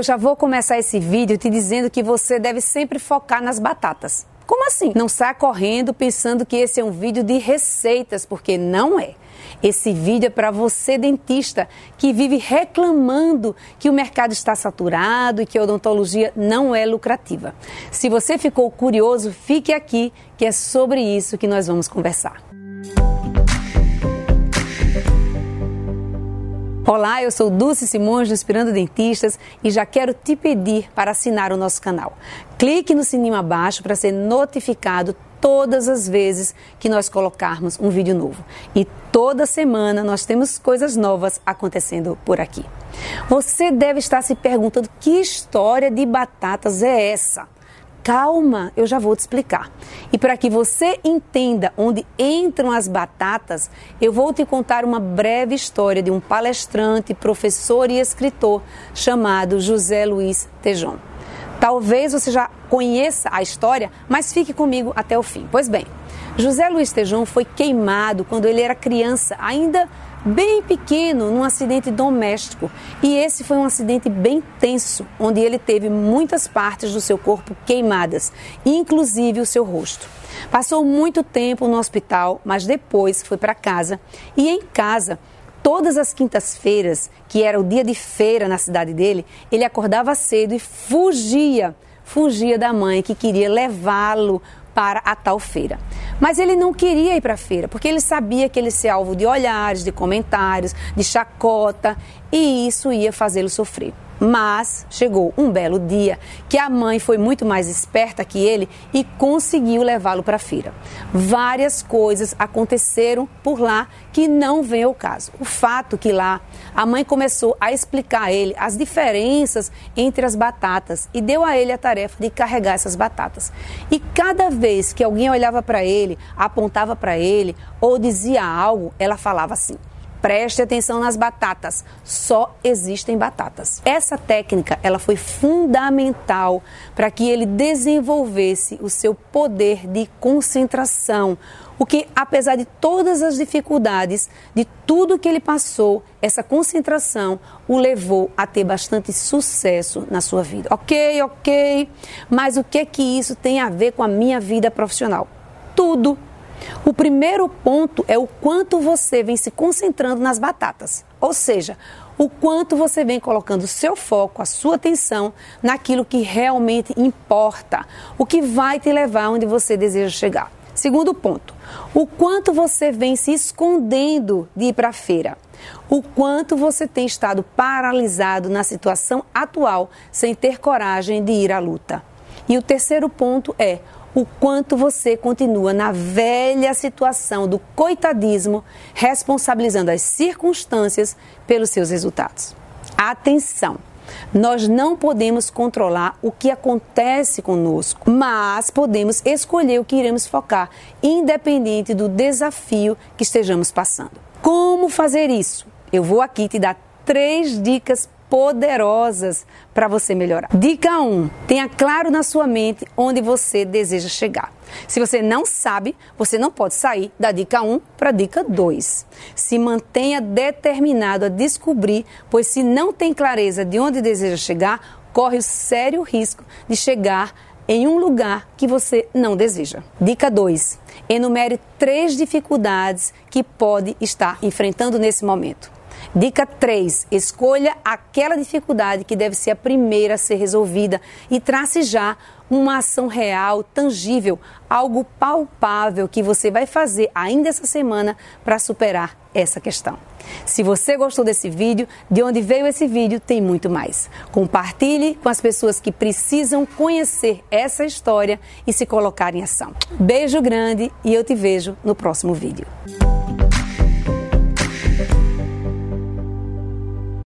Eu já vou começar esse vídeo te dizendo que você deve sempre focar nas batatas. Como assim? Não saia correndo pensando que esse é um vídeo de receitas, porque não é. Esse vídeo é para você, dentista, que vive reclamando que o mercado está saturado e que a odontologia não é lucrativa. Se você ficou curioso, fique aqui, que é sobre isso que nós vamos conversar. Olá, eu sou Dulce Simões do Inspirando Dentistas e já quero te pedir para assinar o nosso canal. Clique no sininho abaixo para ser notificado todas as vezes que nós colocarmos um vídeo novo. E toda semana nós temos coisas novas acontecendo por aqui. Você deve estar se perguntando que história de batatas é essa? Calma, eu já vou te explicar. E para que você entenda onde entram as batatas, eu vou te contar uma breve história de um palestrante, professor e escritor chamado José Luiz Tejon. Talvez você já conheça a história, mas fique comigo até o fim. Pois bem, José Luiz Tejon foi queimado quando ele era criança, ainda bem pequeno num acidente doméstico. E esse foi um acidente bem tenso, onde ele teve muitas partes do seu corpo queimadas, inclusive o seu rosto. Passou muito tempo no hospital, mas depois foi para casa e em casa todas as quintas-feiras, que era o dia de feira na cidade dele, ele acordava cedo e fugia, fugia da mãe que queria levá-lo para a tal feira. Mas ele não queria ir para a feira, porque ele sabia que ele ser alvo de olhares, de comentários, de chacota, e isso ia fazê-lo sofrer. Mas chegou um belo dia que a mãe foi muito mais esperta que ele e conseguiu levá-lo para a feira. Várias coisas aconteceram por lá que não vem ao caso. O fato que lá a mãe começou a explicar a ele as diferenças entre as batatas e deu a ele a tarefa de carregar essas batatas. E cada vez que alguém olhava para ele, apontava para ele ou dizia algo, ela falava assim: Preste atenção nas batatas. Só existem batatas. Essa técnica, ela foi fundamental para que ele desenvolvesse o seu poder de concentração. O que, apesar de todas as dificuldades, de tudo que ele passou, essa concentração o levou a ter bastante sucesso na sua vida. Ok, ok, mas o que é que isso tem a ver com a minha vida profissional? Tudo o primeiro ponto é o quanto você vem se concentrando nas batatas, ou seja, o quanto você vem colocando seu foco, a sua atenção naquilo que realmente importa, o que vai te levar onde você deseja chegar. Segundo ponto, o quanto você vem se escondendo de ir para a feira. O quanto você tem estado paralisado na situação atual sem ter coragem de ir à luta. E o terceiro ponto é o quanto você continua na velha situação do coitadismo, responsabilizando as circunstâncias pelos seus resultados. Atenção! Nós não podemos controlar o que acontece conosco, mas podemos escolher o que iremos focar, independente do desafio que estejamos passando. Como fazer isso? Eu vou aqui te dar três dicas poderosas para você melhorar. Dica 1: tenha claro na sua mente onde você deseja chegar. Se você não sabe, você não pode sair da dica 1 para a dica 2. Se mantenha determinado a descobrir, pois se não tem clareza de onde deseja chegar, corre o sério risco de chegar em um lugar que você não deseja. Dica 2: enumere três dificuldades que pode estar enfrentando nesse momento. Dica 3. Escolha aquela dificuldade que deve ser a primeira a ser resolvida e trace já uma ação real, tangível, algo palpável que você vai fazer ainda essa semana para superar essa questão. Se você gostou desse vídeo, de onde veio esse vídeo, tem muito mais. Compartilhe com as pessoas que precisam conhecer essa história e se colocar em ação. Beijo grande e eu te vejo no próximo vídeo.